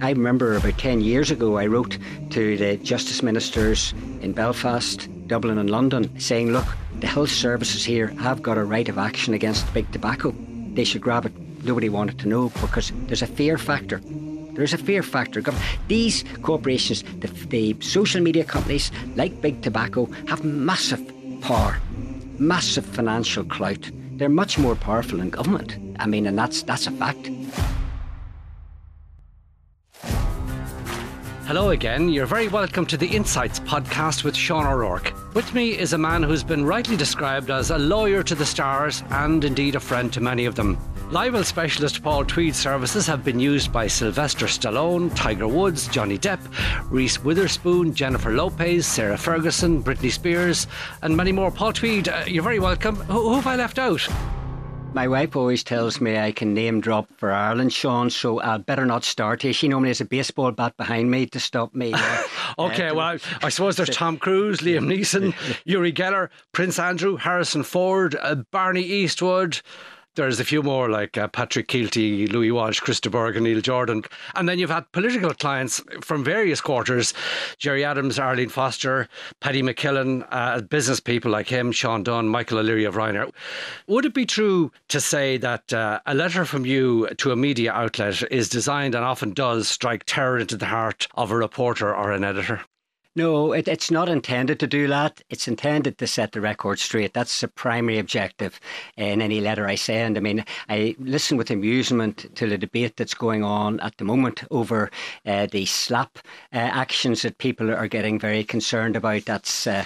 I remember about 10 years ago, I wrote to the Justice Ministers in Belfast, Dublin, and London saying, look, the health services here have got a right of action against big tobacco. They should grab it. Nobody wanted to know because there's a fear factor. There's a fear factor. These corporations, the, the social media companies like Big Tobacco, have massive power, massive financial clout. They're much more powerful than government. I mean, and that's that's a fact. Hello again. You're very welcome to the Insights podcast with Sean O'Rourke. With me is a man who's been rightly described as a lawyer to the stars and indeed a friend to many of them. Libel specialist Paul Tweed's services have been used by Sylvester Stallone, Tiger Woods, Johnny Depp, Reese Witherspoon, Jennifer Lopez, Sarah Ferguson, Britney Spears, and many more. Paul Tweed, uh, you're very welcome. Who, who have I left out? My wife always tells me I can name drop for Ireland, Sean, so I'd better not start here. She normally has a baseball bat behind me to stop me. Uh, okay, uh, well, I, I, suppose there's Tom Cruise, Liam Neeson, Uri Geller, Prince Andrew, Harrison Ford, uh, Barney Eastwood there's a few more like uh, Patrick Kielty, Louis Walsh, Chris de Burgh, Neil Jordan. And then you've had political clients from various quarters Gerry Adams, Arlene Foster, Paddy McKillen, uh, business people like him, Sean Dunne, Michael O'Leary of Ryanair. Would it be true to say that uh, a letter from you to a media outlet is designed and often does strike terror into the heart of a reporter or an editor? No, it, it's not intended to do that. It's intended to set the record straight. That's the primary objective in any letter I send. I mean, I listen with amusement to the debate that's going on at the moment over uh, the SLAPP uh, actions that people are getting very concerned about. That's uh,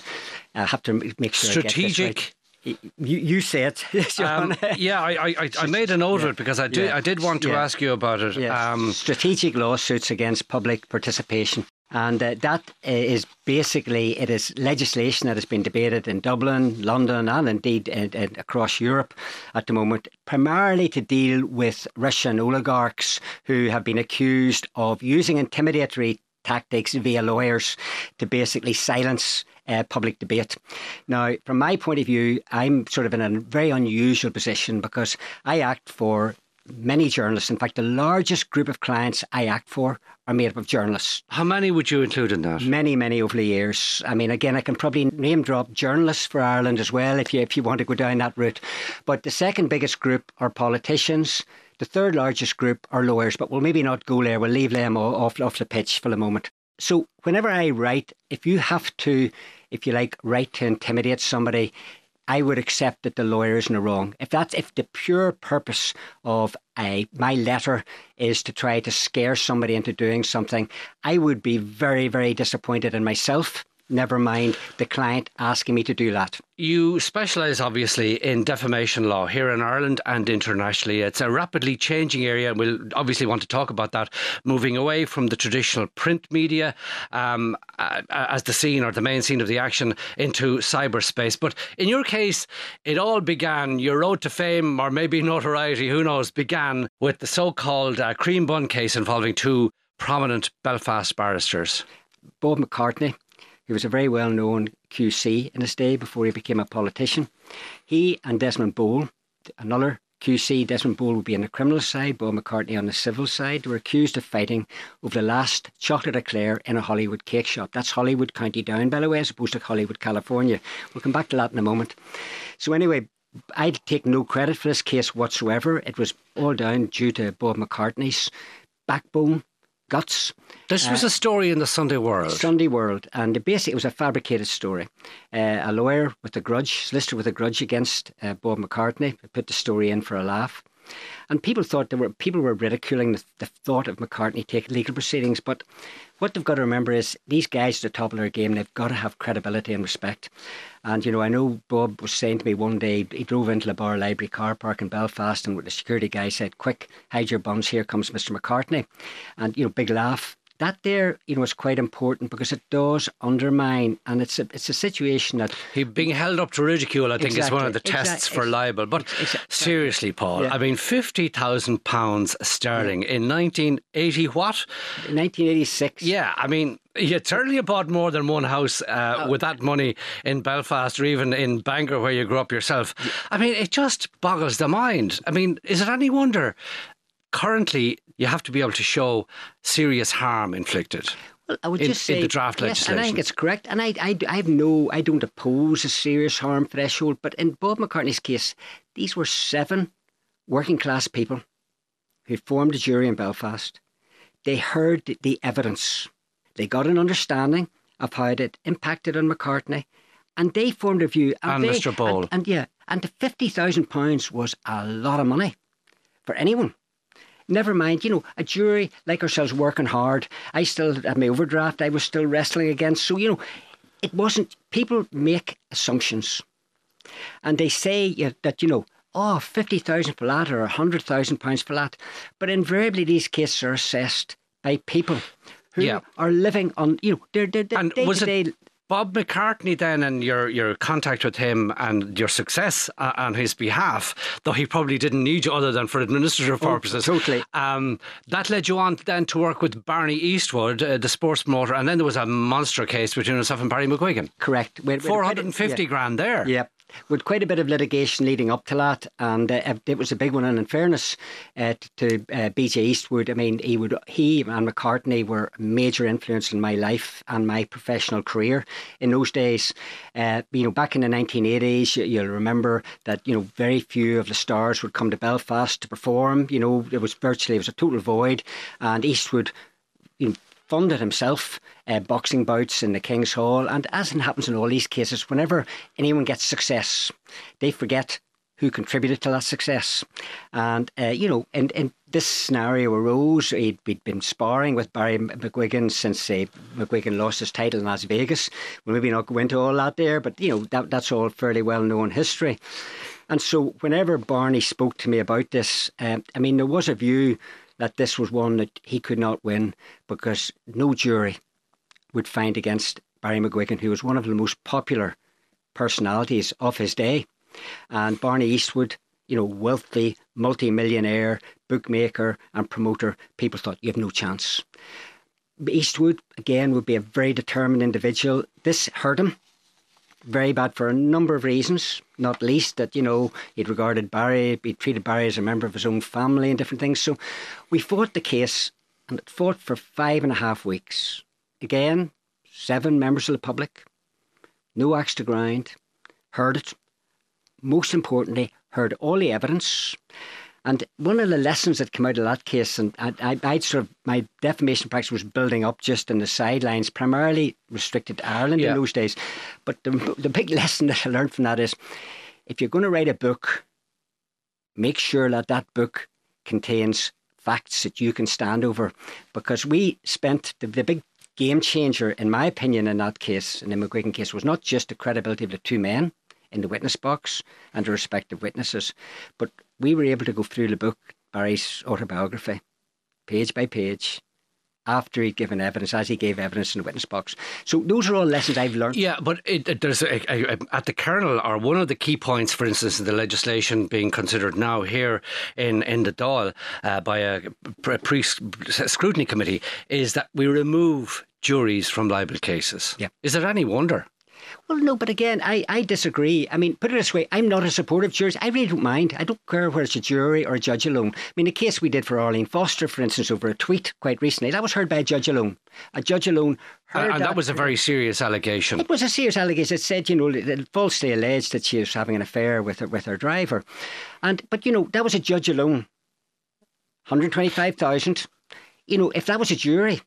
I have to make sure strategic. You, you say it, um, yeah, I, I, I made a note yeah, of it because I did yeah, I did want to yeah, ask you about it. Um, strategic lawsuits against public participation and uh, that uh, basically it is legislation that has been debated in Dublin, London, and indeed uh, uh, across Europe at the moment, primarily to deal with Russian oligarchs who have been accused of using intimidatory tactics via lawyers to basically silence uh, public debate. Now, from my point of view, I'm sort of in a very unusual position because I act for many journalists. In fact, the largest group of clients I act for are made up of journalists. How many would you include in that? Many, many over the years. I mean, again, I can probably name drop journalists for Ireland as well if you if you want to go down that route. But the second biggest group are politicians. The third largest group are lawyers, but we'll maybe not go there. We'll leave them off off the pitch for the moment. So whenever I write, if you have to, if you like, write to intimidate somebody, I would accept that the lawyer is in the wrong. If that's if the pure purpose of a my letter is to try to scare somebody into doing something, I would be very, very disappointed in myself never mind the client asking me to do that. You specialise obviously in defamation law here in Ireland and internationally. It's a rapidly changing area, and we'll obviously want to talk about that, moving away from the traditional print media um, as the scene or the main scene of the action into cyberspace. But in your case, it all began, your road to fame or maybe notoriety, who knows, began with the so called uh, cream bun case involving two prominent Belfast barristers. Bob McCartney he was a very well known QC in his day before he became a politician. He and Desmond Boal, another QC, Desmond Boal would be on the criminal side, Bob McCartney on the civil side, were accused of fighting over the last chocolate eclair in a Holywood cake shop. That's Holywood County Down, by the way, as opposed to Hollywood, California. We'll come back to that in a moment. So, anyway, I take no credit for this case whatsoever. It was all down due to Bob McCartney's backbone guts. This was uh, a story in the Sunday World. Sunday World, and basically it was a fabricated story. Uh, a lawyer with a grudge, solicitor with a grudge against uh, Bob McCartney, put the story in for a laugh. And people thought there were people were ridiculing the, the thought of McCartney taking legal proceedings, but what they've got to remember is these guys at the top of their game, they've got to have credibility and respect. And, you know, I know Bob was saying to me one day, he drove into the Bar Library car park in Belfast and the security guy said, Quick, hide your buns, here comes Mr. McCartney. And, you know, big laugh that there, you know, is quite important because it does undermine, and it's a it's a situation that he being held up to ridicule. I think exactly, is one of the tests exactly, for libel. But exactly, seriously, Paul, yeah. I mean, fifty thousand pounds sterling yeah. in nineteen eighty what? Nineteen eighty six. Yeah, I mean. You certainly bought more than one house uh, oh. with that money in Belfast or even in Bangor where you grew up yourself. I mean, it just boggles the mind. I mean, is it any wonder currently you have to be able to show serious harm inflicted. Well, I would in, just say in the draft yes, legislation. and I think it's correct. And I, I, I have no, I don't oppose a serious harm threshold. But in Bob McCartney's case, these were seven working class people who formed a jury in Belfast. They heard the, evidence. They got an understanding of how it impacted on McCartney, and they formed a view. And they, Mr. Ball. and, and yeah, and the fifty thousand pounds was a lot of money for anyone. Never mind, you know, a jury like ourselves working hard. I still had my overdraft. I was still wrestling against. So you know, it wasn't. People make assumptions, and they say that you know, oh, fifty thousand for that or hundred thousand pounds for that. But invariably, these cases are assessed by people who Yeah. are living on. You know, they're, they're, they're And day was to it day. Bob McCartney then and your, your contact with him and your success uh, on his behalf, though he probably didn't need you other than for administrative purposes. Oh, totally. Um, that led you on then to work with Barney Eastwood, uh, the sports promoter, and then there was a monster case between yourself and Barry McGuigan. Correct. We- we had quite a- 450 yeah. grand there. Yeah. With quite a bit of litigation leading up to that, and uh, it was a big one. And in fairness uh, to uh, BJ Eastwood, I mean, he would he and McCartney were a major influence in my life and my professional career in those days. Uh, you know, back in the 1980s, you- you'll remember that you know very few of the stars would come to Belfast to perform. You know, it was virtually it was a total void, and Eastwood funded himself uh, boxing bouts in the King's Hall. And as it happens in all these cases, whenever anyone gets success, they forget who contributed to that success. And, uh, you know, and, and this scenario arose. He'd, he'd been sparring with Barry McGuigan since uh, McGuigan lost his title in Las Vegas. We'll maybe not go into all that there, but, you know, that, that's all fairly well known history. And so, whenever Barney spoke to me about this, um, I mean, there was a view that this was one that he could not win because no jury would find against Barry McGuigan, who was one of the most popular personalities of his day. And Barney Eastwood, you know, wealthy, multi-millionaire, bookmaker and promoter, people thought you have no chance. Eastwood, again, would be a very determined individual. This hurt him very bad for a number of reasons, not least that, you know, he'd regarded Barry, he treated Barry as a member of his own family and different things. So we fought the case and it fought for five and a half weeks. Again, seven members of the public, no axe to grind, heard it. Most importantly, heard all the evidence. And one of the lessons that came out of that case, and I, I, I'd sort of my defamation practice was building up just in the sidelines, primarily restricted to Ireland Yeah. in those days. But the, the big lesson that I learned from that is, if you're going to write a book, make sure that that book contains facts that you can stand over, because we spent the, the big game changer, in my opinion, in that case, in the McGuigan case, was not just the credibility of the two men in the witness box and the respective witnesses, but we were able to go through the book, Barry's autobiography, page by page, after he'd given evidence, as he gave evidence in the witness box. So those are all lessons I've learned. Yeah, but it, it- there's a, a, a, at the kernel, or one of the key points, for instance, in the legislation being considered now here in in the Dáil uh, by a pre scrutiny committee, is that we remove juries from libel cases. Yeah. Is there any wonder? Well, no, but again, I, I disagree. I mean, put it this way I'm not a supporter of juries. I really don't mind. I don't care whether it's a jury or a judge alone. I mean, the case we did for Arlene Foster, for instance, over a tweet quite recently, that was heard by a judge alone. A judge alone uh, heard And, and that was a very serious allegation. It was a serious allegation. It said, you know, it- falsely alleged that she was having an affair with her, with her driver, and but you know that was a judge alone. Hundred twenty-five thousand. You know, if that was a jury,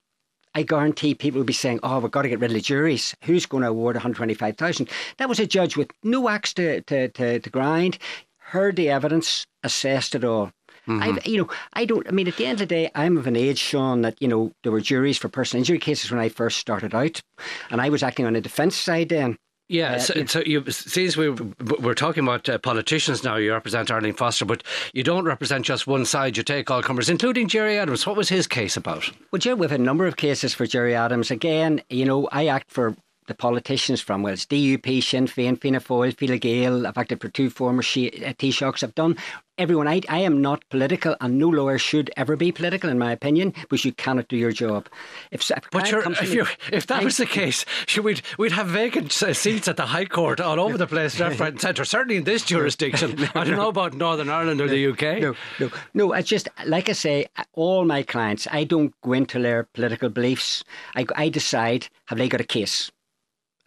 I guarantee people would be saying, "Oh, we've got to get rid of the juries. Who's going to award one hundred twenty-five thousand? That was a judge with no axe to, to, to, to grind, heard the evidence, assessed it all. Mm-hmm. I, you know, I don't. I mean, at the end of the day, I'm of an age, Sean, that you know there were juries for personal injury cases when I first started out, and I was acting on the defence side then. Yeah, Uh, so, yeah. so you since we we're talking about uh, politicians now, you represent Arlene Foster, but you don't represent just one side. You take all comers, including Gerry Adams. What was his case about? Well, Gerry, we've had a number of cases for Gerry Adams. Again, you know, I act for the politicians from, well, it's DUP, Sinn Féin, Fianna Fáil, Fine Gael. I've acted for two former uh, Taoiseachs. I've done everyone. I, I am not political, and no lawyer should ever be political, in my opinion, because you cannot do your job. If, if but if, if that I, was the case, should we'd, we'd have vacant uh, seats at the High Court all over the place, left, right, and centre. Certainly in this jurisdiction. no, I don't know about Northern Ireland or the UK. No, no, no. It's just like I say, all my clients. I don't go into their political beliefs. I, I decide have they got a case.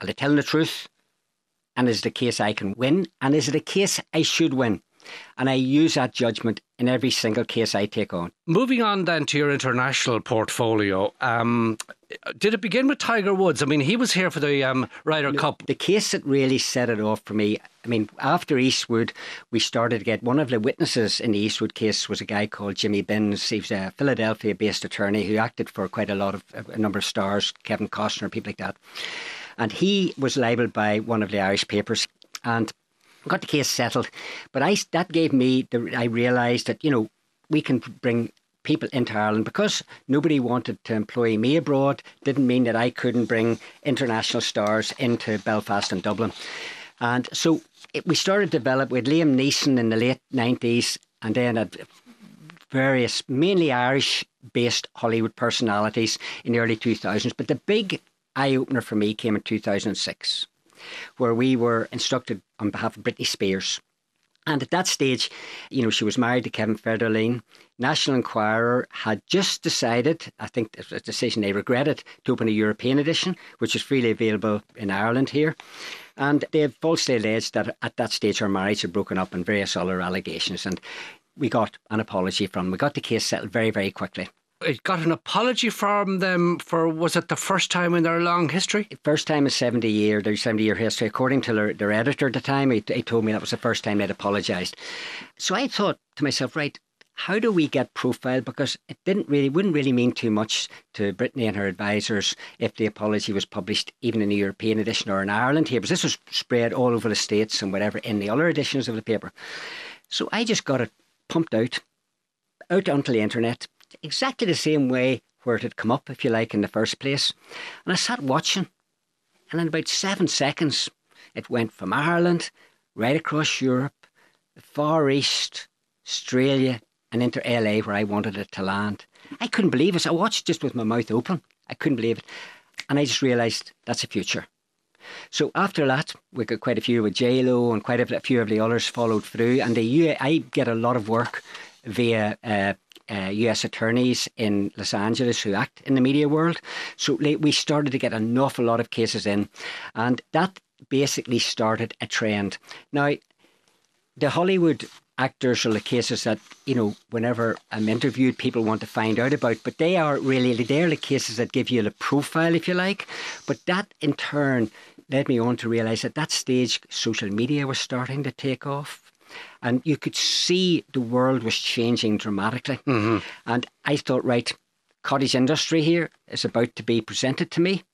Are they telling the truth? And is it a case I can win? And is it a case I should win? And I use that judgment in every single case I take on. Moving on then to your international portfolio, um, did it begin with Tiger Woods? I mean, he was here for the um, Ryder no, Cup. The case that really set it off for me, I mean, after Eastwood, we started to get one of the witnesses in the Eastwood case was a guy called Jimmy Binns. He was a Philadelphia based attorney who acted for quite a lot of a number of stars, Kevin Costner, people like that. And he was libelled by one of the Irish papers. And got the case settled. But I that gave me the I realised that you know we can bring people into Ireland because nobody wanted to employ me abroad. Didn't mean that I couldn't bring international stars into Belfast and Dublin. And so it, we started to develop with Liam Neeson in the late nineties, and then at various mainly Irish based Hollywood personalities in the early 2000s. But the big eye opener for me came in 2006 where we were instructed on behalf of Britney Spears. And at that stage, you know, she was married to Kevin Federline. National Enquirer had just decided, I think it was a decision they regretted, to open a European edition, which is freely available in Ireland here. And they falsely alleged that at that stage her marriage had broken up and various other allegations. And we got an apology from them. We got the case settled very, very quickly it got an apology from them for was it the first time in their long history? First time in seventy year their seventy year history. According to their, their editor at the time, he, he told me that was the first time they'd apologised. So I thought to myself, right, how do we get profiled? Because it didn't really wouldn't really mean too much to Britney and her advisors if the apology was published even in the European edition or in Ireland here, because this was spread all over the states and whatever in the other editions of the paper. So I just got it pumped out, out onto the internet, exactly the same way where it had come up, if you like, in the first place. And I sat watching, and in about seven seconds, it went from Ireland right across Europe, the Far East, Australia, and into LA where I wanted it to land. I couldn't believe it. I watched just with my mouth open. I couldn't believe it. And I just realised that's the future. So after that, we got quite a few with JLo and quite a few of the others followed through. And the I get a lot of work via uh, uh, US attorneys in Los Angeles who act in the media world. So we started to get an awful lot of cases in, and that basically started a trend. Now, the Hollywood actors are the cases that you know whenever I'm interviewed people want to find out about but they are really they're the cases that give you the profile if you like but that in turn led me on to realize at that stage social media was starting to take off and you could see the world was changing dramatically. Mm-hmm. And I thought, right, cottage industry here is about to be presented to me.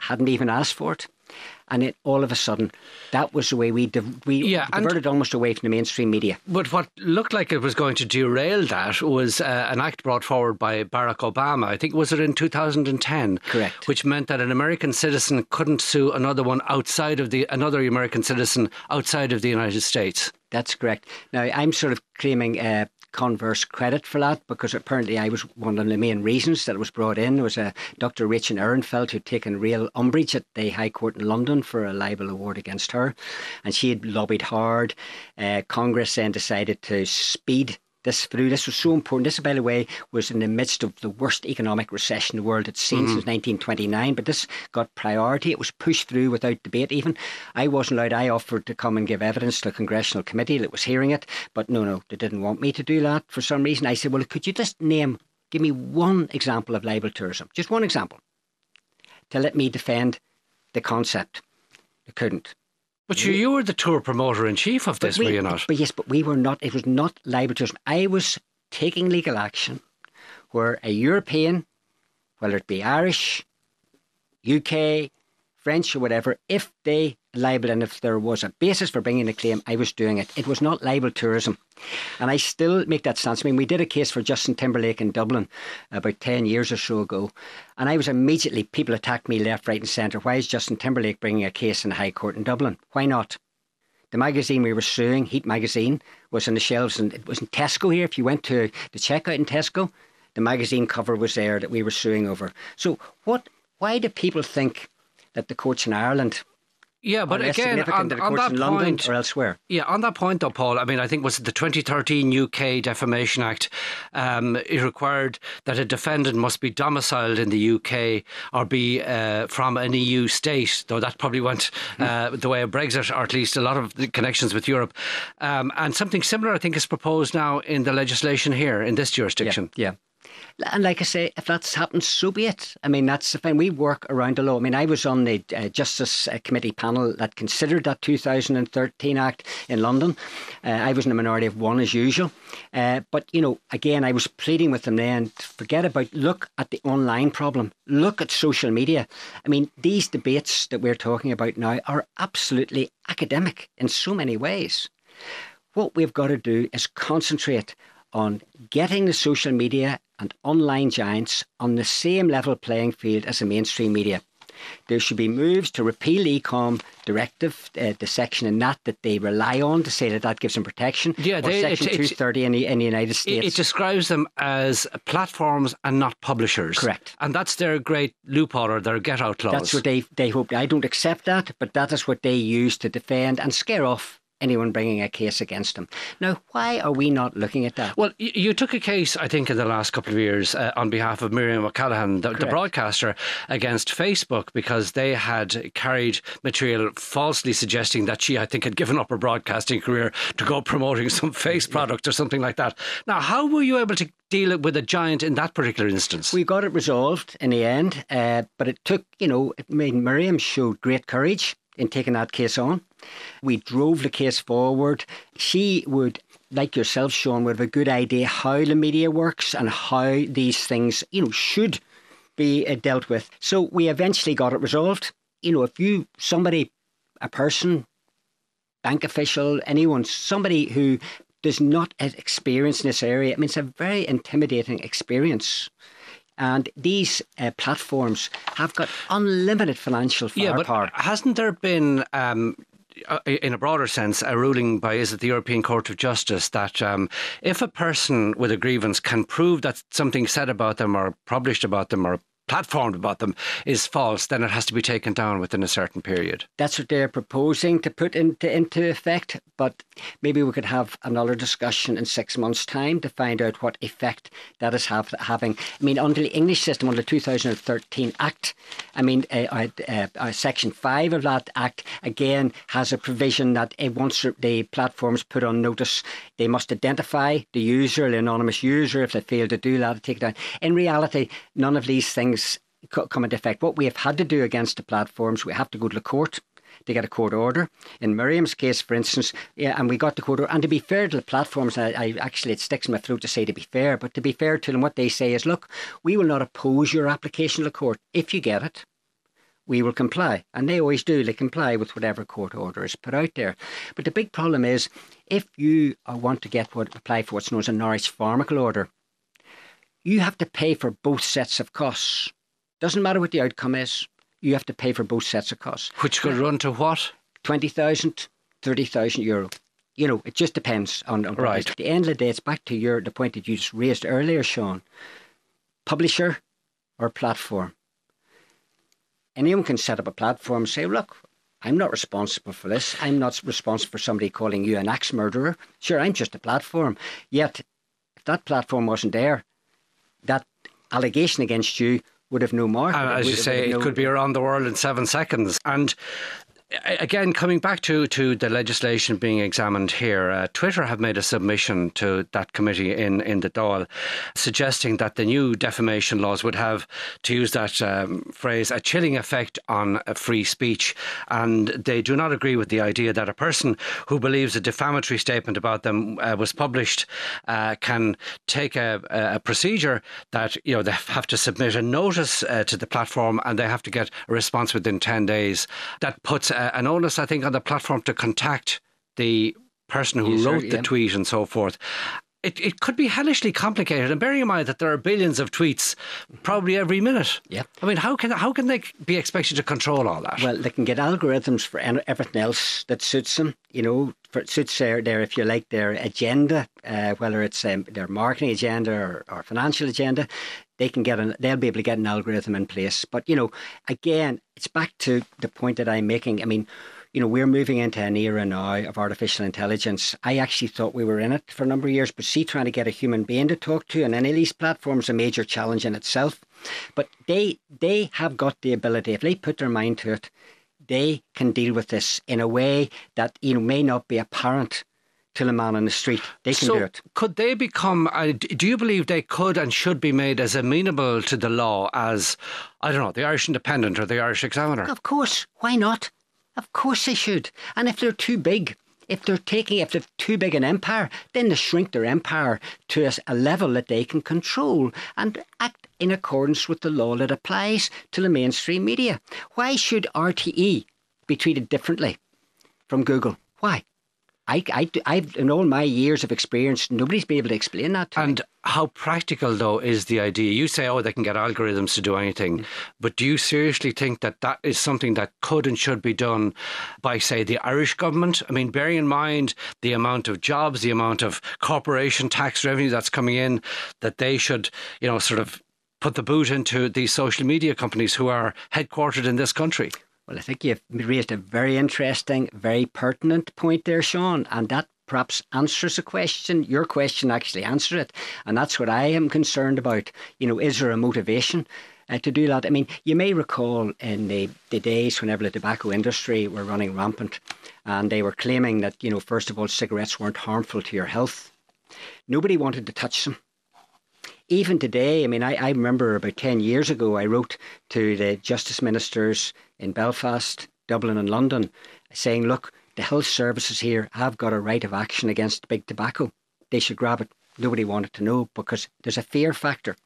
Hadn't even asked for it. And it, all of a sudden, that was the way we, we yeah, diverted almost away from the mainstream media. But what looked like it was going to derail that was uh, an act brought forward by Barack Obama. I think was it in 2010, correct? Which meant that an American citizen couldn't sue another one outside of the another American citizen outside of the United States. That's correct. Now, I'm sort of claiming uh, converse credit for that because apparently I was one of the main reasons that it was brought in. Was a Dr. Rachel Ehrenfeld who'd taken real umbrage at the High Court in London for a libel award against her, and she had lobbied hard. Uh, Congress then decided to speed this through. This was so important. This, by the way, was in the midst of the worst economic recession the world had seen mm-hmm. since 1929. But this got priority. It was pushed through without debate. Even I wasn't allowed. I offered to come and give evidence to a congressional committee that was hearing it, but no, no, they didn't want me to do that for some reason. I said, well, could you just name, give me one example of libel tourism, just one example, to let me defend the concept. They couldn't. But you, you were the tour promoter in chief of this, we, were you not? But yes, but we were not. It was not libel tourism. I was taking legal action where a European, whether it be Irish, UK, French or whatever, if they libel and if there was a basis for bringing a claim, I was doing it. It was not libel tourism. And I still make that stance. I mean, we did a case for Justin Timberlake in Dublin about 10 years or so ago. And I was immediately, people attacked me left, right, and centre. Why is Justin Timberlake bringing a case in the High Court in Dublin? Why not? The magazine we were suing, Heat Magazine, was on the shelves and it was in Tesco here. If you went to the checkout in Tesco, the magazine cover was there that we were suing over. So what why do people think that the courts in Ireland yeah, but again, on, on that point, or elsewhere. Yeah, on that point, though, Paul. I mean, I think was the 2013 UK Defamation Act. Um, it required that a defendant must be domiciled in the UK or be uh, from an EU state. Though that probably went uh, the way of Brexit, or at least a lot of the connections with Europe. Um, and something similar, I think, is proposed now in the legislation here in this jurisdiction. Yeah. yeah. And like I say, if that's happened, so be it. I mean, that's the thing. We work around the law. I mean, I was on the uh, Justice uh, Committee panel that considered that 2013 Act in London. Uh, I was in a minority of one, as usual. Uh, but, you know, again, I was pleading with them then forget about, look at the online problem, look at social media. I mean, these debates that we're talking about now are absolutely academic in so many ways. What we've got to do is concentrate on getting the social media and online giants on the same level playing field as the mainstream media. There should be moves to repeal Ecom directive, uh, the section in that that they rely on to say that that gives them protection. Yeah, they, section two thirty in the, in the United States. It, it, describes them as platforms and not publishers. Correct, and that's their great loophole or their get out clause. That's what they they hope. I don't accept that, but that is what they use to defend and scare off anyone bringing a case against them. Now, why are we not looking at that? Well, you, you took a case, I think, in the last couple of years uh, on behalf of Miriam O'Callaghan, the, the, broadcaster, against Facebook because they had carried material falsely suggesting that she, I think, had given up her broadcasting career to go promoting some face product or something like that. Now, how were you able to deal with a giant in that particular instance? We got it resolved in the end, uh, but it took, you know, it made Miriam showed great courage in taking that case on. We drove the case forward. She would like yourself, Sean, would have a good idea how the media works and how these things, you know, should be uh, dealt with. So we eventually got it resolved. You know, if you, somebody, a person, bank official, anyone, somebody who does not have experience in this area, I mean, it's a very intimidating experience. And these uh, platforms have got unlimited financial firepower. Yeah, but hasn't there been um, uh, in a broader sense, a ruling by is it the European Court of Justice that um, if a person with a grievance can prove that something said about them or published about them or platformed about them is false, then it has to be taken down within a certain period. That's what they're proposing to put into into effect. But maybe we could have another discussion in six months' time to find out what effect that is have, having. I mean, under the English system, under the 2013 Act, I mean, uh, uh, uh, Section five of that Act again has a provision that uh, once the platforms put on notice, they must identify the user, the anonymous user. If they fail to do that, take it down. In reality, none of these things things come into effect. What we have had to do against the platforms, we have to go to the court to get a court order. In Miriam's case, for instance, yeah, and we got the court order. And to be fair to the platforms, I, I, actually it sticks in my throat to say to be fair, but to be fair to them, what they say is, look, we will not oppose your application to the court if you get it. We will comply, and they always do. They comply with whatever court order is put out there. But the big problem is, if you uh, want to get what apply for what's known as a Norwich Pharmacal order, you have to pay for both sets of costs. Doesn't matter what the outcome is, you have to pay for both sets of costs. Which could run to what? 20,000, 30,000 euro. You know, it just depends on, on right. At the end of the day, it's back to your the point that you just raised earlier, Sean. Publisher or platform. Anyone can set up a platform and say, look, I'm not responsible for this. I'm not responsible for somebody calling you an axe murderer. Sure, I'm just a platform. Yet, if that platform wasn't there, that allegation against you would have no more. Uh, as you say, no... it could be around the world in seven seconds. And again, coming back to, to the legislation being examined here, uh, Twitter have made a submission to that committee in, in the Dáil suggesting that the new defamation laws would have, to use that um, phrase, a chilling effect on uh, free speech. And they do not agree with the idea that a person who believes a defamatory statement about them uh, was published uh, can take a, a, procedure that you know they have to submit a notice uh, to the platform and they have to get a response within 10 days. That puts uh, an onus, I think, on the platform to contact the person who User, wrote the yeah. tweet and so forth. It, it could be hellishly complicated, and bearing in mind that there are billions of tweets probably every minute. Yeah, I mean, how can how can they be expected to control all that? Well, they can get algorithms for everything else that suits them. You know, for, suits their, their if you like their agenda, uh, whether it's um, their marketing agenda or, or financial agenda they can get an they'll be able to get an algorithm in place. But you know, again, it's back to the point that I'm making. I mean, you know, we're moving into an era now of artificial intelligence. I actually thought we were in it for a number of years, but see, trying to get a human being to talk to on any of these platforms is a major challenge in itself. But they they have got the ability, if they put their mind to it, they can deal with this in a way that you know may not be apparent to a man in the street. They can so do it. Could they become, uh, do you believe they could and should be made as amenable to the law as, I don't know, the Irish Independent or the Irish Examiner? Of course. Why not? Of course they should. And if they're too big, if they're taking, if they're too big an empire, then they shrink their empire to a, level that they can control and act in accordance with the law that applies to the mainstream media. Why should RTE be treated differently from Google? Why? I, I, I've in all my years of experience, nobody's been able to explain that. To and me. how practical though is the idea? You say, oh, they can get algorithms to do anything, mm. but do you seriously think that that is something that could and should be done by, say, the Irish government? I mean, bearing in mind the amount of jobs, the amount of corporation tax revenue that's coming in, that they should, you know, sort of put the boot into these social media companies who are headquartered in this country. Well, I think you've raised a very interesting, very pertinent point there, Sean, and that perhaps answers a question. Your question actually answered it, and that's what I am concerned about. You know, is there a motivation? Uh, to do that. I mean, you may recall in the, the days whenever the tobacco industry were running rampant and they were claiming that, you know, first of all, cigarettes weren't harmful to your health. Nobody wanted to touch them even today, I mean, I, I remember about 10 years ago, I wrote to the justice ministers in Belfast, Dublin, and London saying, look, the health services here have got a right of action against big tobacco. They should grab it. Nobody wanted to know because there's a fear factor.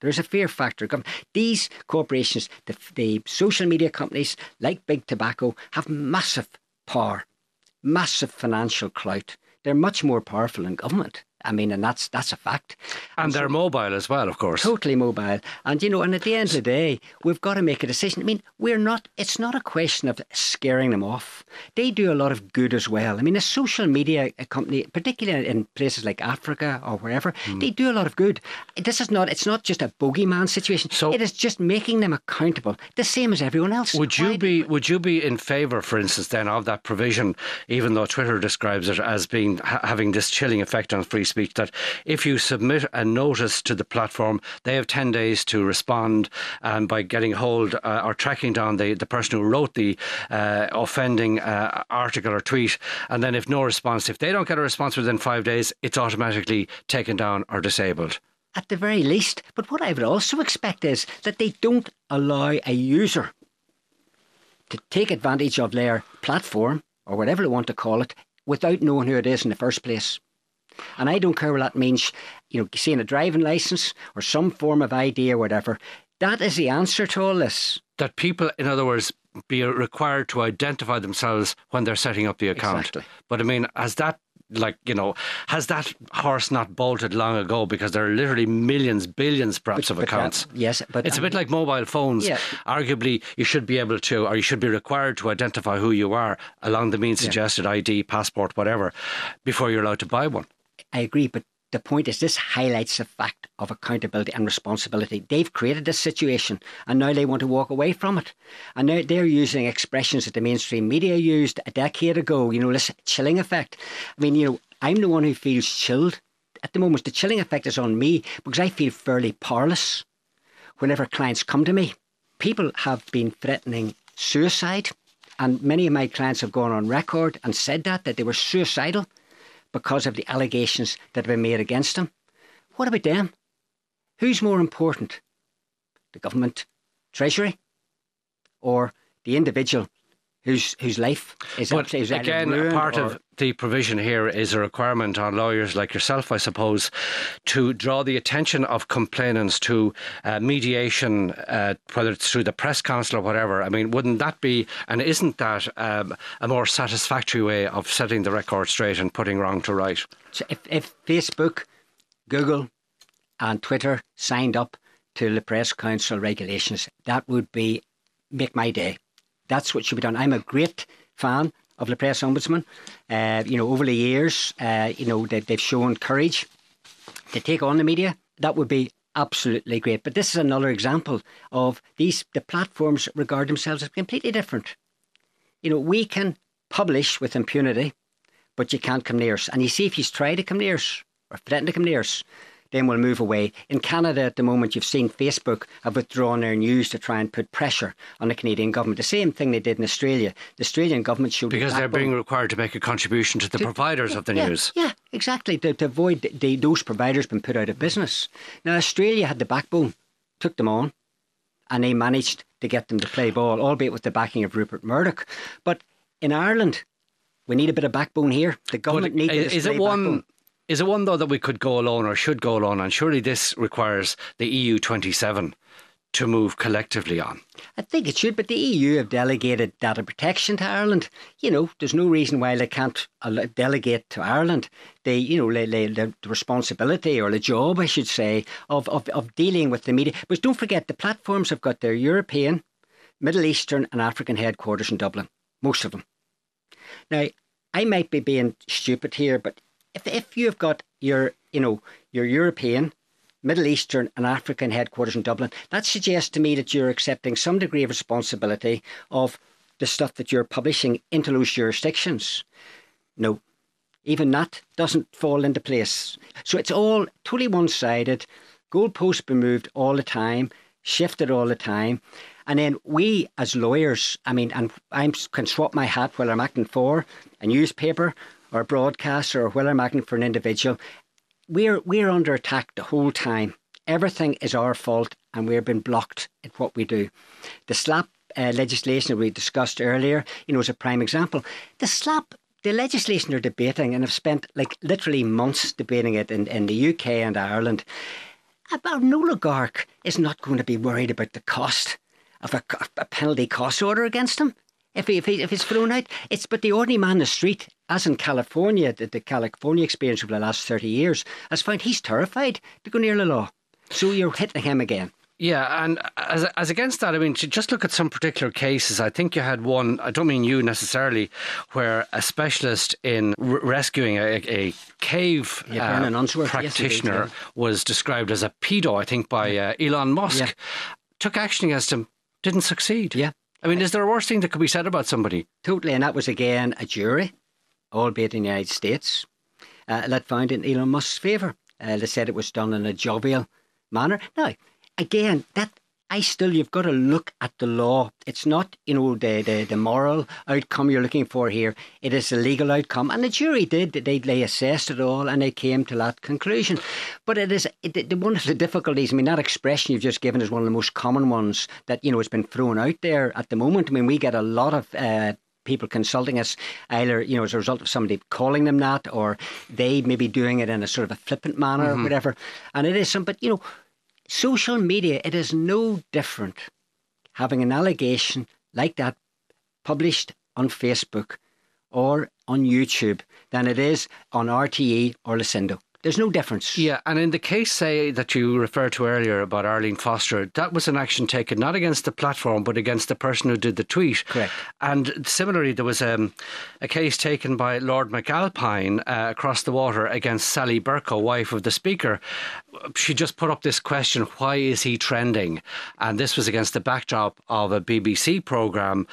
There's a fear factor. These corporations, the, the social media companies like Big Tobacco, have massive power, massive financial clout. They're much more powerful than government. I mean, and that's that's a fact. And, and they're so, mobile as well, of course. Totally mobile. And you know, and at the end of the day, we've got to make a decision. I mean, we're not. It's not a question of scaring them off. They do a lot of good as well. I mean, a social media company, particularly in places like Africa or wherever, mm. they do a lot of good. This is not. It's not just a bogeyman situation. So it is just making them accountable, the same as everyone else. Would you Why be? Would you be in favour, for instance, then of that provision, even though Twitter describes it as being ha- having this chilling effect on free speech that if you submit a notice to the platform, they have 10 days to respond by getting hold uh, or tracking down the, the person who wrote the uh, offending uh, article or tweet. And then if no response, if they don't get a response within five days, it's automatically taken down or disabled at the very least. But what I would also expect is that they don't allow a user to take advantage of their platform or whatever they want to call it without knowing who it is in the first place. And I don't care what that means, you know, seeing a driving license or some form of ID or whatever. That is the answer to all this. That people, in other words, be required to identify themselves when they're setting up the account. Exactly. But I mean, has that like you know has that horse not bolted long ago because there are literally millions billions perhaps but, of accounts that, yes but it's um, a bit like mobile phones yeah. arguably you should be able to or you should be required to identify who you are along the means suggested yeah. id passport whatever before you're allowed to buy one I agree, but the point is this highlights the fact of accountability and responsibility. They've created this situation and now they want to walk away from it. And now they're using expressions that the mainstream media used a decade ago, you know, this chilling effect. I mean, you know, I'm the one who feels chilled. At the moment, the chilling effect is on me because I feel fairly powerless whenever clients come to me. People have been threatening suicide and many of my clients have gone on record and said that, that they were suicidal because of the allegations that have been made against him. What about them? Who's more important? The government treasury or the individual whose whose life is but is again part of the provision here is a requirement on lawyers like yourself, I suppose, to draw the attention of complainants to uh, mediation, uh, whether it's through the press council or whatever. I mean, wouldn't that be, and isn't that um, a more satisfactory way of setting the record straight and putting wrong to right? So if, if Facebook, Google, and Twitter signed up to the press council regulations, that would be make my day. That's what should be done. I'm a great fan of the press ombudsman. Uh, you know, over the years, uh, you know, they, they've shown courage to take on the media. That would be absolutely great. But this is another example of these the platforms regard themselves as completely different. You know, we can publish with impunity, but you can't come near us. And you see, if he's tried to come near us or threatened to come near us, then we'll move away. In Canada at the moment, you've seen Facebook have withdrawn their news to try and put pressure on the Canadian government. The same thing they did in Australia. The Australian government should because they're being required to make a contribution to the to, providers yeah, of the yeah, news. Yeah, exactly. To, to avoid the, the, those providers being put out of business. Now Australia had the backbone, took them on, and they managed to get them to play ball, albeit with the backing of Rupert Murdoch. But in Ireland, we need a bit of backbone here. The government needs. Is it one? Is it one though that we could go alone or should go alone? And surely this requires the EU 27 to move collectively on. I think it should, but the EU have delegated data protection to Ireland. You know, there's no reason why they can't delegate to Ireland the, you know, the, the responsibility or the job, I should say, of, of, of dealing with the media. But don't forget, the platforms have got their European, Middle Eastern, and African headquarters in Dublin, most of them. Now, I might be being stupid here, but if if you've got your you know your European, Middle Eastern, and African headquarters in Dublin, that suggests to me that you're accepting some degree of responsibility of the stuff that you're publishing into those jurisdictions. No, even that doesn't fall into place. So it's all totally one sided. Goalposts be moved all the time, shifted all the time. And then we, as lawyers, I mean, and I can swap my hat while I'm acting for a newspaper or broadcaster or whether I'm acting for an individual, we're we're under attack the whole time. Everything is our fault, and we're being blocked at what we do. The SLAPP uh, legislation that we discussed earlier, you know, is a prime example. The SLAPP the legislation they're debating, and have spent like literally months debating it in, in the UK and Ireland. About an oligarch is not going to be worried about the cost of a, a penalty cost order against him if, he, if, he, if it's thrown out. It's but the ordinary man in the street, as in California, the, the California experience over the last 30 years, has found he's terrified to go near the law. So you're hitting him again. Yeah, and as as against that, I mean, just look at some particular cases. I think you had one. I don't mean you necessarily, where a specialist in r- rescuing a, a cave yeah, uh, practitioner yes, was described as a pedo. I think by uh, Elon Musk. Yeah. Took action against him, didn't succeed. Yeah, I mean, is there a worse thing that could be said about somebody? Totally, and that was again a jury, albeit in the United States, uh, that found in Elon Musk's favour. Uh, they said it was done in a jovial manner. Now, again, that I still, you've got to look at the law. It's not, you know, the, the, the moral outcome you're looking for here. It is a legal outcome. And the jury did. They, they assessed it all and they came to that conclusion. But it is it, one of the difficulties. I mean, that expression you've just given is one of the most common ones that, you know, has been thrown out there at the moment. I mean, we get a lot of uh, people consulting us, either you know as a result of somebody calling them that, or they may be doing it in a sort of a flippant manner mm-hmm. or whatever. And it is some, but you know, social media, it is no different having an allegation like that published on Facebook or on YouTube than it is on RTE or Lucindo. There's no difference. Yeah, and in the case, say, that you referred to earlier about Arlene Foster, that was an action taken not against the platform, but against the person who did the tweet. Correct. And similarly, there was um, a case taken by Lord McAlpine uh, across the water against Sally Bercow, wife of the Speaker. She just put up this question why is he trending? And this was against the backdrop of a BBC programme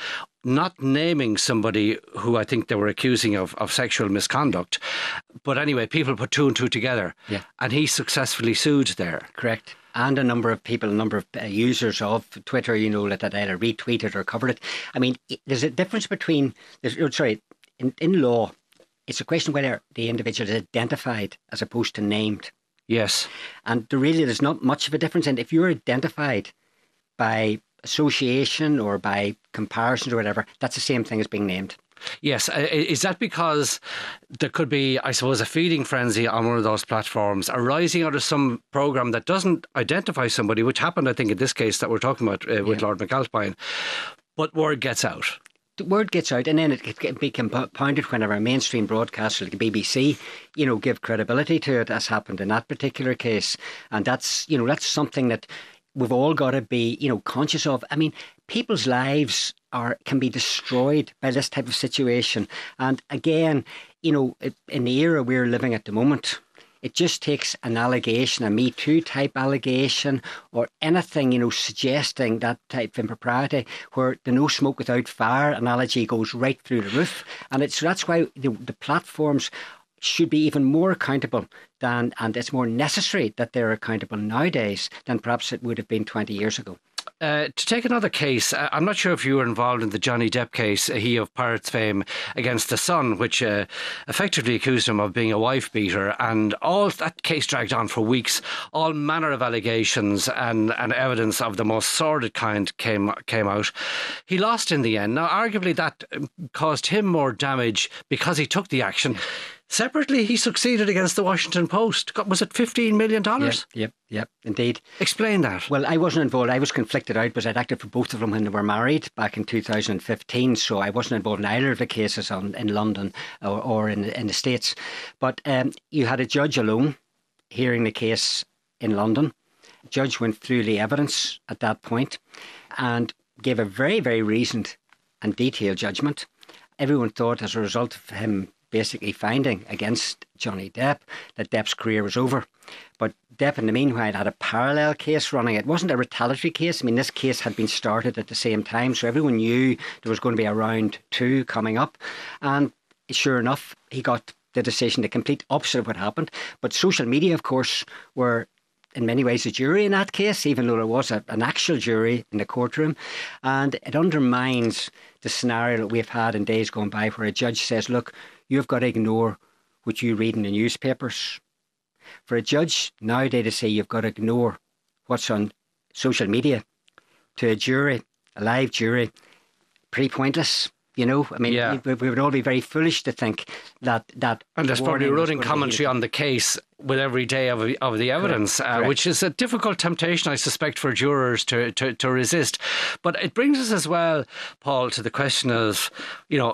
not naming somebody who I think they were accusing of, of sexual misconduct. But anyway, people put two and two together. Yeah. And he successfully sued there. Correct. and a number of people, a number of uh, users of Twitter, you know, that, either retweeted or covered it. I mean, there's a difference between, oh, sorry, in, in law, it's a question whether the individual is identified as opposed to named. Yes. And there really there's not much of a difference. And if you're identified by association or by comparisons or whatever, that's the same thing as being named. Yes, is that because there could be, I suppose, a feeding frenzy on one of those platforms arising out of some program that doesn't identify somebody, which happened, I think, in this case that we're talking about uh, with yeah. Lord McAlpine, but word gets out the word gets out, and then it can be compounded whenever a mainstream broadcaster like the BBC, you know, give credibility to it, as happened in that particular case. And that's, you know, that's something that we've all got to be, you know, conscious of. I mean, people's lives are can be destroyed by this type of situation. And again, you know, in the era we're living at the moment, it just takes an allegation, a Me Too type allegation, or anything, you know, suggesting that type of impropriety, where the no smoke without fire analogy goes right through the roof. And it's that's why the, the platforms should be even more accountable than, and it's more necessary that they're accountable nowadays than perhaps it would have been 20 years ago. Uh, to take another case, I'm not sure if you were involved in the Johnny Depp case, uh, he of Pirates fame, against the Sun, which uh, effectively accused him of being a wife beater. And all that case dragged on for weeks. All manner of allegations and, and evidence of the most sordid kind came, came out. He lost in the end. Now, arguably, that um, caused him more damage because he took the action. Separately, he succeeded against the Washington Post. Got, Was it $15 million? Yep, yep, yep, indeed. Explain that. Well, I wasn't involved. I was conflicted out because I'd acted for both of them when they were married back in 2015. So I wasn't involved in either of the cases on, in London or, or in, in the States. But um, you had a judge alone hearing the case in London. The judge went through the evidence at that point and gave a very, very reasoned and detailed judgment. Everyone thought, as a result of him basically finding against Johnny Depp that Depp's career was over. But Depp, in the meanwhile, had a parallel case running. It wasn't a retaliatory case. I mean, this case had been started at the same time, so everyone knew there was going to be a round two coming up. And sure enough, he got the decision, the complete opposite of what happened. But social media, of course, were in many ways a jury in that case, even though there was a, an actual jury in the courtroom. And it undermines the scenario that we've had in days gone by where a judge says, look, you've got to ignore what you read in the newspapers. For a judge nowadays to say you've got to ignore what's on social media to a jury, a live jury, pretty pointless. You know, I mean, yeah. we, we, would all be very foolish to think that that. And there's probably running commentary on the case with every day of, of the evidence, Correct. Uh, Correct. which is a difficult temptation, I suspect, for jurors to, to, to resist. But it brings us as well, Paul, to the question of, you know,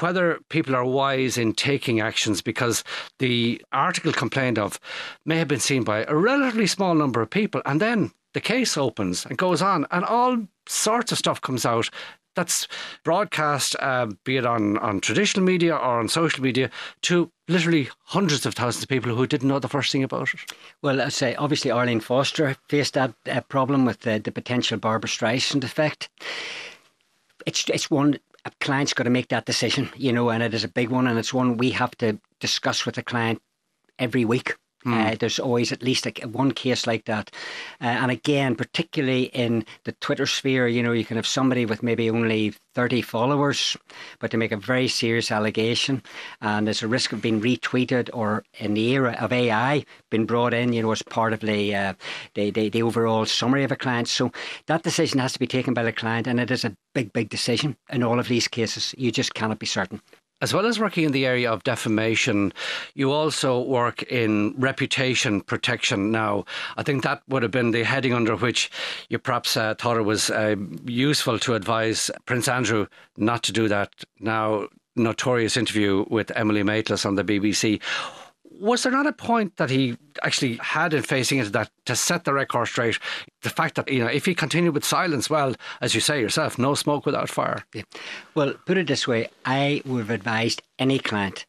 whether people are wise in taking actions because the article complained of may have been seen by a relatively small number of people, and then the case opens and goes on, and all sorts of stuff comes out that's broadcast, uh, be it on, on traditional media or on social media, to literally hundreds of thousands of people who didn't know the first thing about it. Well, I say obviously Arlene Foster faced that uh, problem with the, the potential Barbra Streisand effect. It's it's one a client's got to make that decision, you know, and it is a big one, and it's one we have to discuss with the client every week. Mm. Uh, there's always at least a, one case like that. Uh, and again, particularly in the Twitter sphere, you know, you can have somebody with maybe only 30 followers, but they make a very serious allegation. And there's a risk of being retweeted or in the era of AI, being brought in, you know, as part of the, uh, the, the, the overall summary of a client. So that decision has to be taken by the client. And it is a big, big decision in all of these cases. You just cannot be certain. As well as working in the area of defamation, you also work in reputation protection now. I think that would have been the heading under which you perhaps uh, thought it was uh, useful to advise Prince Andrew not to do that now notorious interview with Emily Maitlis on the BBC was there not a point that he actually had in facing into that to set the record straight? The fact that, you know, if he continued with silence, well, as you say yourself, no smoke without fire. Yeah. Well, put it this way I would have advised any client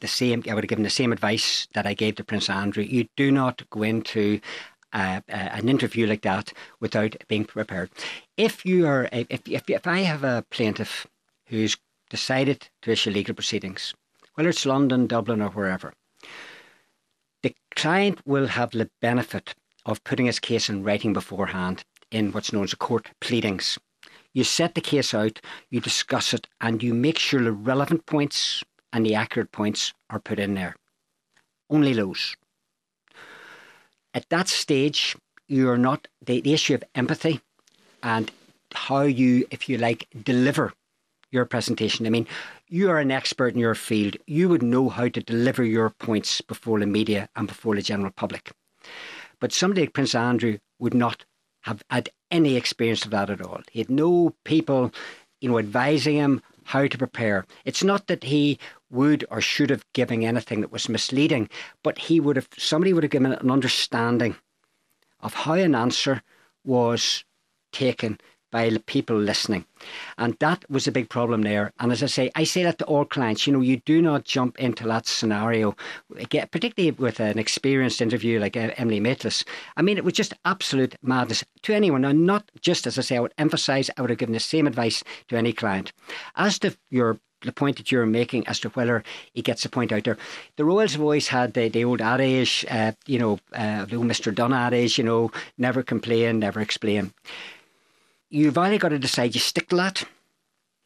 the same, I would have given the same advice that I gave to Prince Andrew. You do not go into uh, uh, an interview like that without being prepared. If you are, if, if, if I have a plaintiff who's decided to issue legal proceedings, whether it's London, Dublin, or wherever, the client will have the benefit of putting his case in writing beforehand in what's known as court pleadings. You set the case out, you discuss it, and you make sure the relevant points and the accurate points are put in there. Only those. At that stage, you're not the, the issue of empathy and how you, if you like, deliver your presentation. I mean, you are an expert in your field. You would know how to deliver your points before the media and before the general public. But somebody like Prince Andrew would not have had any experience of that at all. He had no people, you know, advising him how to prepare. It's not that he would or should have given anything that was misleading, but he would have somebody would have given an understanding of how an answer was taken by the people listening. And that was a big problem there. And as I say, I say that to all clients, you know, you do not jump into that scenario, particularly with an experienced interview like Emily Maitlis. I mean, it was just absolute madness to anyone. And not just, as I say, I would emphasise, I would have given the same advice to any client. As to your the point that you're making as to whether he gets a point out there. The Royals have always had the, the old adage, uh, you know, uh, the old Mr. Dunn adage, you know, never complain, never explain you've only got to decide you stick to that.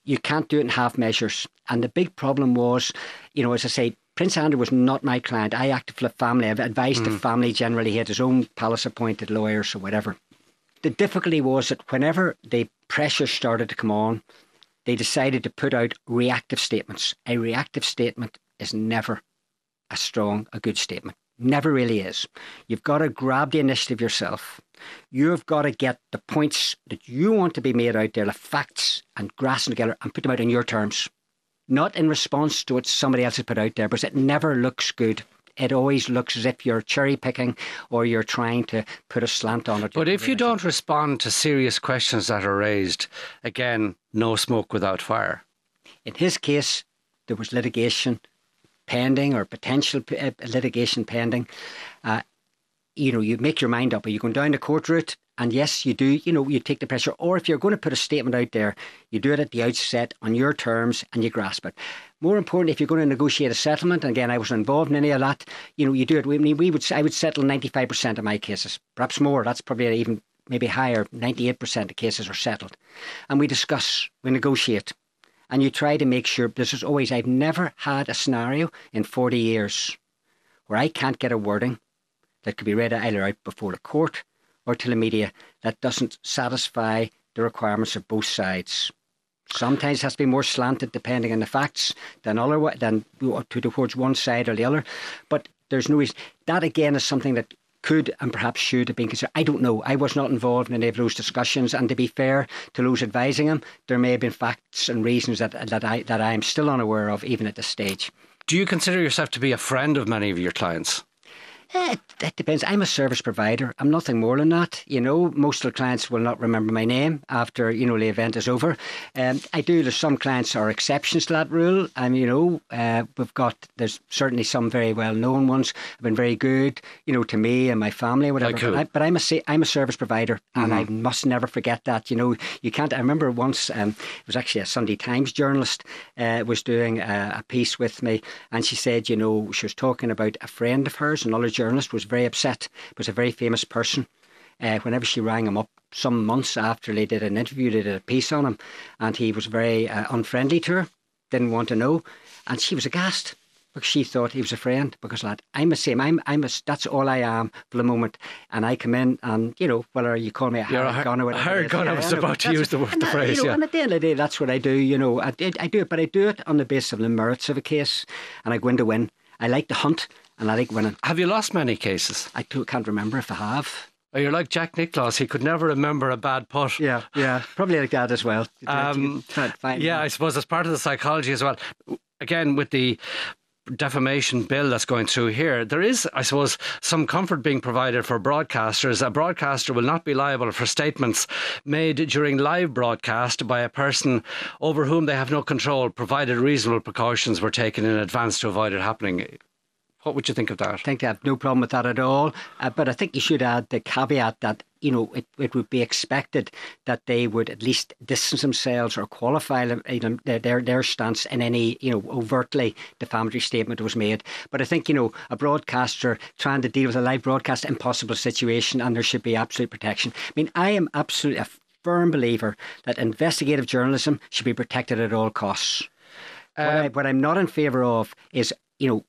You can't do it in half measures. And the big problem was, you know, as I say, Prince Andrew was not my client. I acted for the family. I've advised mm. the family generally. He had his own palace appointed lawyers or whatever. The difficulty was that whenever the pressure started to come on, they decided to put out reactive statements. A reactive statement is never a strong, a good statement. Never really is. You've got to grab the initiative yourself. You've got to get the points that you want to be made out there, the facts, and grasp them together and put them out in your terms. Not in response to what somebody else has put out there, because it never looks good. It always looks as if you're cherry picking or you're trying to put a slant on it. But if you don't respond to serious questions that are raised, again, no smoke without fire. In his case, there was litigation pending or potential uh, litigation pending, uh, you know, you make your mind up. Are you going down the court route? And yes, you do, you know, you take the pressure. Or if you're going to put a statement out there, you do it at the outset on your terms and you grasp it. More important, if you're going to negotiate a settlement, and again, I was involved in any of that, you know, you do it. We, we would, I would settle 95% of my cases, perhaps more. That's probably even maybe higher. 98% of cases are settled. And we discuss, we negotiate and you try to make sure this is always I've never had a scenario in 40 years where I can't get a wording that could be read either out before the court or to the media that doesn't satisfy the requirements of both sides. Sometimes it has to be more slanted depending on the facts than other than to towards one side or the other. But there's no reason that again is something that could and perhaps should have been considered. I don't know. I was not involved in any of those discussions. And to be fair to those advising him, there may have been facts and reasons that, that I that I am still unaware of, even at this stage. Do you consider yourself to be a friend of many of your clients? It, it, depends. I'm a service provider. I'm nothing more than that. You know, most of the clients will not remember my name after you know the event is over. Um, I do. There's some clients are exceptions to that rule, and you know, uh, we've got there's certainly some very well known ones have been very good. You know, to me and my family, whatever. But, I, I'm a I'm a service provider, and mm-hmm. I must never forget that. You know, you can't. I remember once um, it was actually a Sunday Times journalist uh, was doing a, a piece with me, and she said, you know, she was talking about a friend of hers, another journalist journalist was very upset. Was a very famous person. Uh, whenever she rang him up some months after they did an interview, they did a piece on him, and he was very uh, unfriendly to her, didn't want to know, and she was aghast because she thought he was a friend. Because lad, I'm the same. I'm I'm a, that's all I am for the moment. And I come in and you know whether you call me a gun or whatever. A gun. I was about to use the, word, the phrase. You know, yeah. And at the end of the day, that's what I do. You know, I, I do it, but I do it on the basis of the merits of a case, and I go in to win. I like to hunt and I think winning. Have you lost many cases? I can't remember if I have. Oh, you're like Jack Nicklaus. He could never remember a bad putt. Yeah, yeah, probably like that as well. Um, yeah, I suppose as part of the psychology as well. Again, with the defamation bill that's going through here, there is, I suppose, some comfort being provided for broadcasters. A broadcaster will not be liable for statements made during live broadcast by a person over whom they have no control, provided reasonable precautions were taken in advance to avoid it happening. What would you think of that? I think I have no problem with that at all. Uh, but I think you should add the caveat that you know, it, it would be expected that they would at least distance themselves or qualify you know, their their stance in any you know overtly defamatory statement was made. But I think you know a broadcaster trying to deal with a live broadcast impossible situation, and there should be absolute protection. I mean, I am absolutely a firm believer that investigative journalism should be protected at all costs. Um, what, I, what I'm not in favour of is you know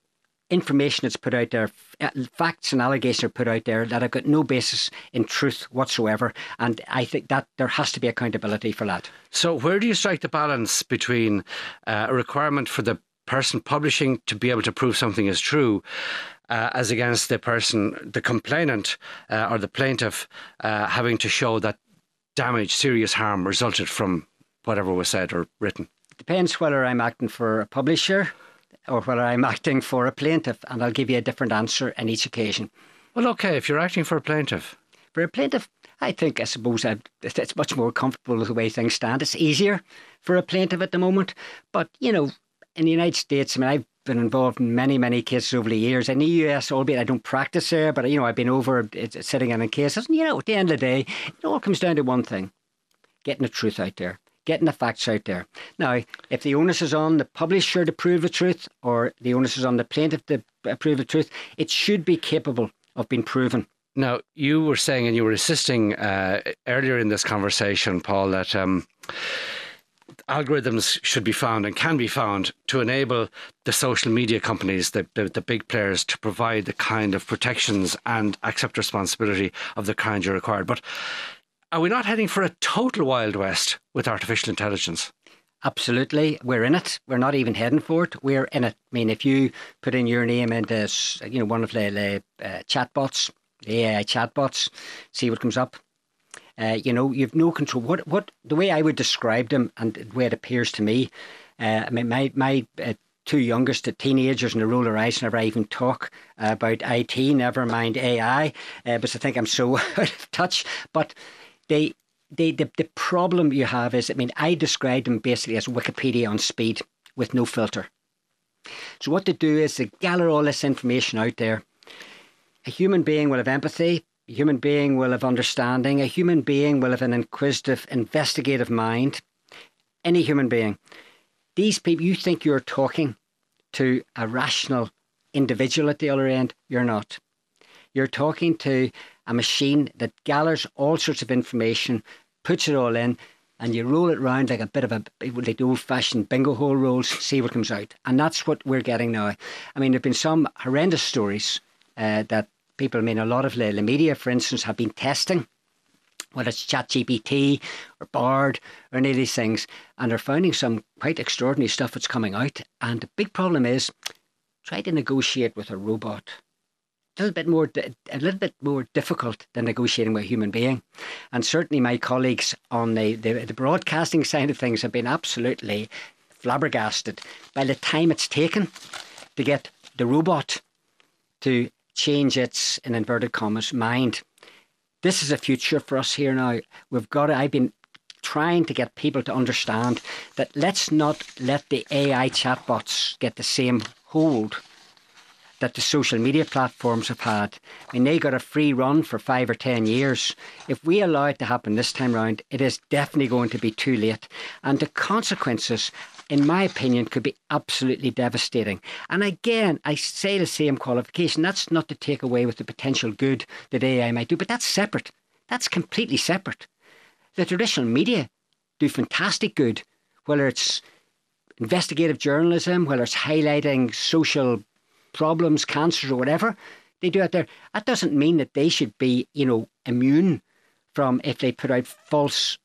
information that's put out there, uh, facts and allegations are put out there that have got no basis in truth whatsoever. And I think that there has to be accountability for that. So, where do you strike the balance between uh, a requirement for the person publishing to be able to prove something is true? Uh, as against the person, the complainant uh, or the plaintiff uh, having to show that damage, serious harm resulted from whatever was said or written? Depends whether I'm acting for a publisher or whether I'm acting for a plaintiff, and I'll give you a different answer in each occasion. Well, okay, if you're acting for a plaintiff. For a plaintiff, I think, I suppose, I'd, it's much more comfortable with the way things stand. It's easier for a plaintiff at the moment. But, you know, in the United States, I mean, I've been involved in many, many cases over the years. In the US, albeit I don't practice there, but, you know, I've been over uh, sitting in cases. And, you know, at the end of the day, it all comes down to one thing getting the truth out there getting the facts out there. Now, if the onus is on the publisher to prove the truth or the onus is on the plaintiff to prove the truth, it should be capable of being proven. Now, you were saying, and you were assisting uh, earlier in this conversation, Paul, that um, algorithms should be found and can be found to enable the social media companies, the, the, the, big players, to provide the kind of protections and accept responsibility of the kind you're required. But are we not heading for a total Wild West with artificial intelligence? Absolutely, we're in it. We're not even heading for it. We're in it. I mean, if you put in your name into you know one of the, the uh, chatbots, the AI chatbots, see what comes up. Uh, you know, you've no control. What what the way I would describe them and the way it appears to me. Uh, I mean, my my uh, two youngest teenagers and they roll their eyes I even talk about IT. Never mind AI, uh, because I think I'm so out of touch. But they they, the, the problem you have is, I mean, I describe them basically as Wikipedia on speed with no filter. So what they do is they gather all this information out there. A human being will have empathy. A human being will have understanding. A human being will have an inquisitive, investigative mind. Any human being. These people, you think you're talking to a rational individual at the other end. You're not. You're talking to a machine that gathers all sorts of information, puts it all in, and you roll it around like a bit of a like old fashioned bingo hole rolls, see what comes out. And that's what we're getting now. I mean, there have been some horrendous stories uh, that people, I mean, a lot of the media, for instance, have been testing whether it's ChatGPT or Bard or any of these things, and they're finding some quite extraordinary stuff that's coming out. And the big problem is try to negotiate with a robot a little bit more a little bit more difficult than negotiating with a human being. And certainly my colleagues on the, the, the broadcasting side of things have been absolutely flabbergasted by the time it's taken to get the robot to change its in inverted commas mind. This is a future for us here now. We've got I've been trying to get people to understand that let's not let the AI chatbots get the same hold that the social media platforms have had. I mean, they got a free run for five or ten years. If we allow it to happen this time round, it is definitely going to be too late. And the consequences, in my opinion, could be absolutely devastating. And again, I say the same qualification. That's not to take away with the potential good that AI might do, but that's separate. That's completely separate. The traditional media do fantastic good, whether it's investigative journalism, whether it's highlighting social problems, cancers, or whatever they do out there, that doesn't mean that they should be, you know, immune from if they put out false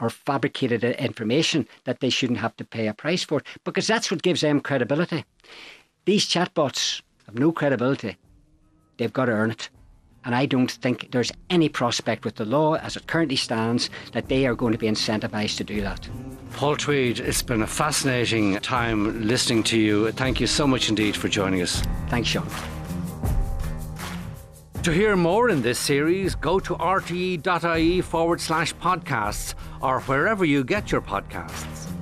or fabricated uh, information that they shouldn't have to pay a price for, because that's what gives them credibility. These chatbots have no credibility. They've got to earn it. And I don't think there's any prospect with the law as it currently stands that they are going to be incentivised to do that. Paul Tweed, it's been a fascinating time listening to you. Thank you so much indeed for joining us. Thanks, Sean. To hear more in this series, go to rte.ie forward slash podcasts or wherever you get your podcasts.